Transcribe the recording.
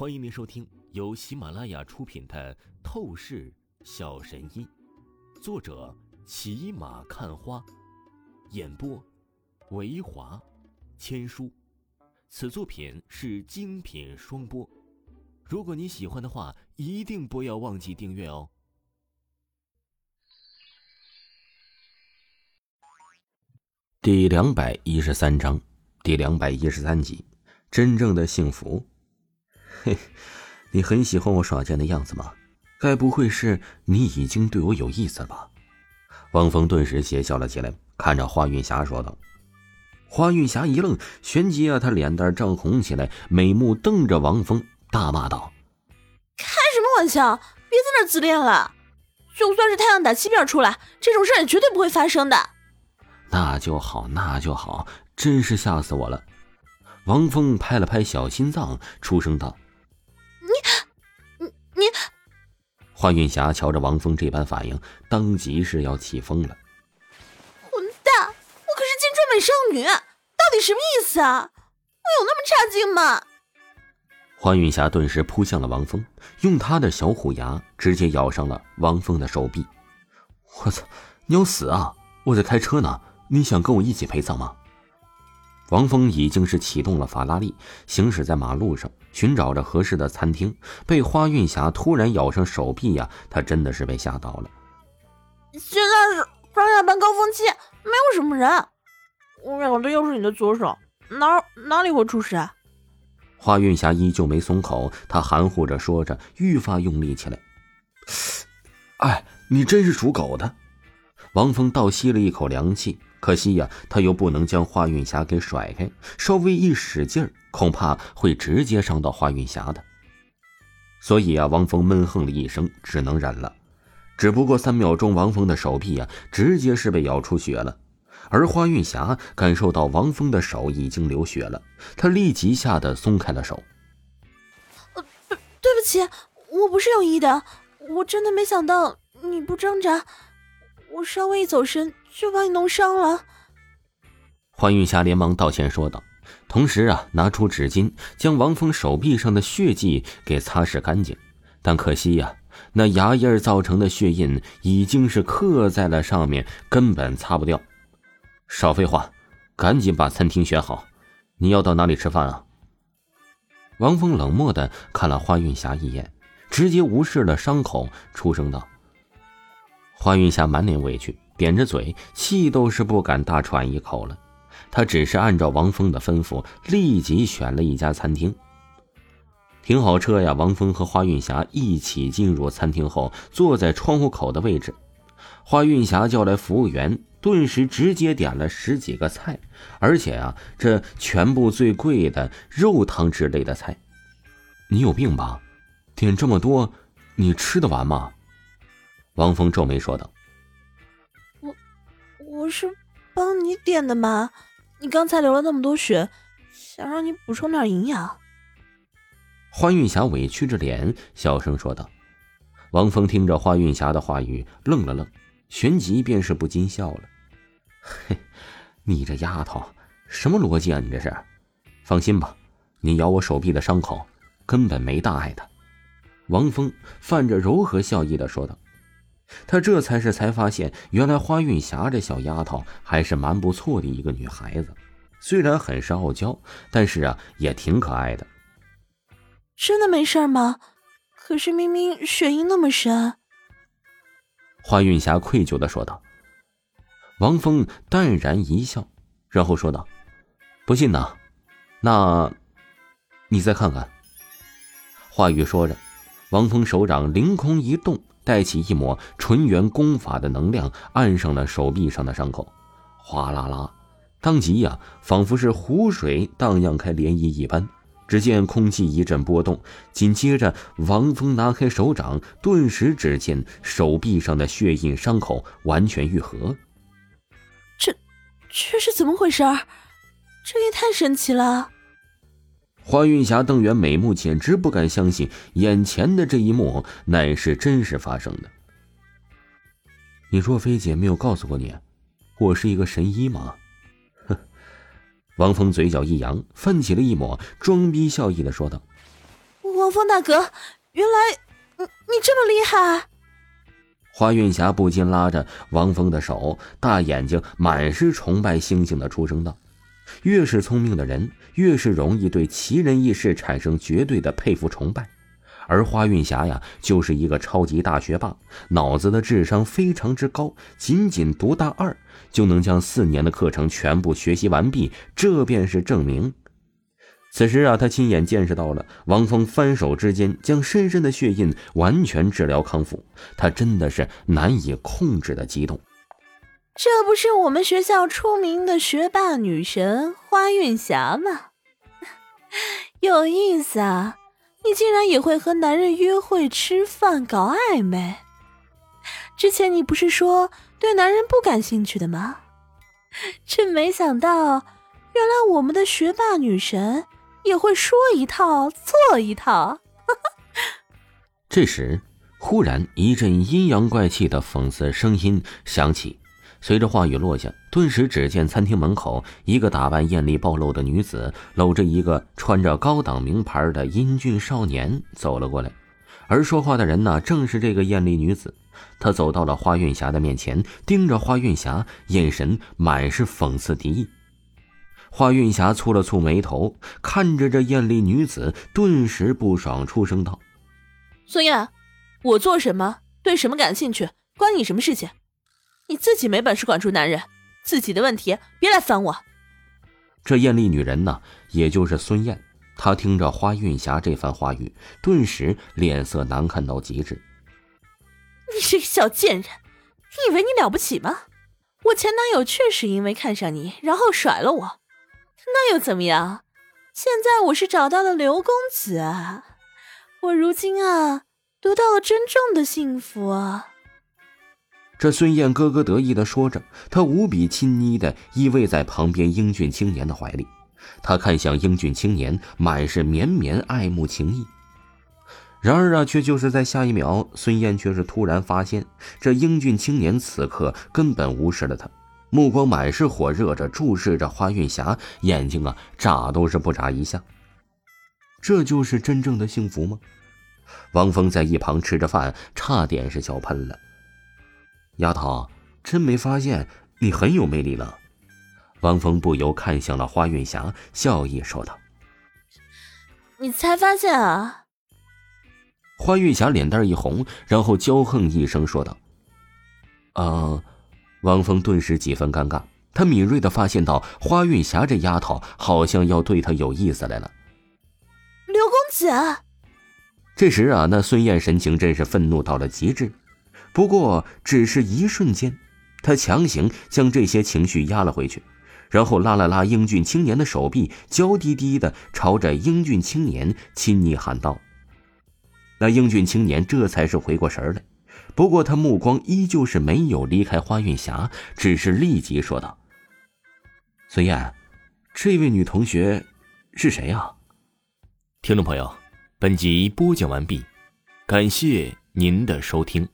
欢迎您收听由喜马拉雅出品的《透视小神医》，作者骑马看花，演播维华千书。此作品是精品双播。如果你喜欢的话，一定不要忘记订阅哦。第两百一十三章，第两百一十三集，真正的幸福。嘿，你很喜欢我耍贱的样子吗？该不会是你已经对我有意思了吧？王峰顿时邪笑了起来，看着花韵霞说道。花韵霞一愣，旋即啊，她脸蛋涨红起来，美目瞪着王峰，大骂道：“开什么玩笑！别在那自恋了！就算是太阳打西边出来，这种事也绝对不会发生的。”那就好，那就好，真是吓死我了！王峰拍了拍小心脏，出声道。你，你，你！花云霞瞧着王峰这般反应，当即是要气疯了。混蛋！我可是青春美少女，到底什么意思啊？我有那么差劲吗？花云霞顿时扑向了王峰，用她的小虎牙直接咬上了王峰的手臂。我操！你要死啊！我在开车呢，你想跟我一起陪葬吗？王峰已经是启动了法拉利，行驶在马路上，寻找着合适的餐厅。被花韵霞突然咬上手臂呀，他真的是被吓到了。现在是上下班高峰期，没有什么人。我咬的又是你的左手，哪哪里会出事啊？花韵霞依旧没松口，她含糊着说着，愈发用力起来。哎，你真是属狗的！王峰倒吸了一口凉气。可惜呀，他又不能将花韵霞给甩开，稍微一使劲儿，恐怕会直接伤到花韵霞的。所以啊，王峰闷哼了一声，只能忍了。只不过三秒钟，王峰的手臂呀，直接是被咬出血了。而花韵霞感受到王峰的手已经流血了，她立即吓得松开了手。呃，对不起，我不是有意的，我真的没想到你不挣扎。我稍微一走神，就把你弄伤了。花玉霞连忙道歉说道，同时啊，拿出纸巾将王峰手臂上的血迹给擦拭干净。但可惜呀，那牙印造成的血印已经是刻在了上面，根本擦不掉。少废话，赶紧把餐厅选好。你要到哪里吃饭啊？王峰冷漠的看了花韵霞一眼，直接无视了伤口，出声道。花云霞满脸委屈，扁着嘴，气都是不敢大喘一口了。他只是按照王峰的吩咐，立即选了一家餐厅。停好车呀，王峰和花云霞一起进入餐厅后，坐在窗户口的位置。花云霞叫来服务员，顿时直接点了十几个菜，而且啊，这全部最贵的肉汤之类的菜。你有病吧？点这么多，你吃得完吗？王峰皱眉说道：“我是帮你点的嘛，你刚才流了那么多血，想让你补充点营养。”花韵霞委屈着脸，小声说道。王峰听着花韵霞的话语，愣了愣，旋即便是不禁笑了：“嘿，你这丫头，什么逻辑啊？你这是？放心吧，你咬我手臂的伤口根本没大碍的。”王峰泛着柔和笑意的说道。他这才是才发现，原来花韵霞这小丫头还是蛮不错的一个女孩子，虽然很是傲娇，但是啊，也挺可爱的。真的没事吗？可是明明血印那么深。花韵霞愧疚的说道。王峰淡然一笑，然后说道：“不信呐，那，你再看看。”话语说着，王峰手掌凌空一动。带起一抹纯元功法的能量，按上了手臂上的伤口，哗啦啦，当即呀，仿佛是湖水荡漾开涟漪一般。只见空气一阵波动，紧接着，王峰拿开手掌，顿时只见手臂上的血印伤口完全愈合。这，这是怎么回事？这也太神奇了！花云霞瞪圆美目，简直不敢相信眼前的这一幕乃是真实发生的。你若非姐没有告诉过你，我是一个神医吗？哼！王峰嘴角一扬，泛起了一抹装逼笑意的说道：“王峰大哥，原来你你这么厉害！花韵霞不禁拉着王峰的手，大眼睛满是崇拜星星的出声道：“越是聪明的人，越是容易对奇人异事产生绝对的佩服崇拜。而花运霞呀，就是一个超级大学霸，脑子的智商非常之高，仅仅读大二就能将四年的课程全部学习完毕，这便是证明。”此时啊，他亲眼见识到了王峰翻手之间将深深的血印完全治疗康复，他真的是难以控制的激动。这不是我们学校出名的学霸女神花韵霞吗？有意思啊！你竟然也会和男人约会、吃饭、搞暧昧？之前你不是说对男人不感兴趣的吗？真没想到，原来我们的学霸女神。也会说一套做一套。这时，忽然一阵阴阳怪气的讽刺声音响起。随着话语落下，顿时只见餐厅门口一个打扮艳丽暴露的女子，搂着一个穿着高档名牌的英俊少年走了过来。而说话的人呢，正是这个艳丽女子。她走到了花韵霞的面前，盯着花韵霞，眼神满是讽刺敌意。花韵霞蹙了蹙眉头，看着这艳丽女子，顿时不爽，出声道：“孙燕，我做什么，对什么感兴趣，关你什么事情？你自己没本事管住男人，自己的问题别来烦我。”这艳丽女人呢，也就是孙燕，她听着花韵霞这番话语，顿时脸色难看到极致。你这个小贱人，你以为你了不起吗？我前男友确实因为看上你，然后甩了我。那又怎么样？现在我是找到了刘公子啊！我如今啊，得到了真正的幸福啊！这孙燕咯咯得意的说着，她无比亲昵的依偎在旁边英俊青年的怀里，她看向英俊青年，满是绵绵爱慕情意。然而啊，却就是在下一秒，孙燕却是突然发现，这英俊青年此刻根本无视了她。目光满是火热着注视着花韵霞，眼睛啊眨都是不眨一下。这就是真正的幸福吗？王峰在一旁吃着饭，差点是笑喷了。丫头，真没发现你很有魅力了。王峰不由看向了花韵霞，笑意说道：“你才发现啊？”花韵霞脸蛋一红，然后娇横一声说道：“啊。”王峰顿时几分尴尬，他敏锐的发现到花韵霞这丫头好像要对他有意思来了。刘公子，这时啊，那孙燕神情真是愤怒到了极致，不过只是一瞬间，他强行将这些情绪压了回去，然后拉了拉英俊青年的手臂，娇滴滴的朝着英俊青年亲昵喊道：“那英俊青年这才是回过神来。”不过，他目光依旧是没有离开花韵霞，只是立即说道：“孙燕，这位女同学是谁啊？”听众朋友，本集播讲完毕，感谢您的收听。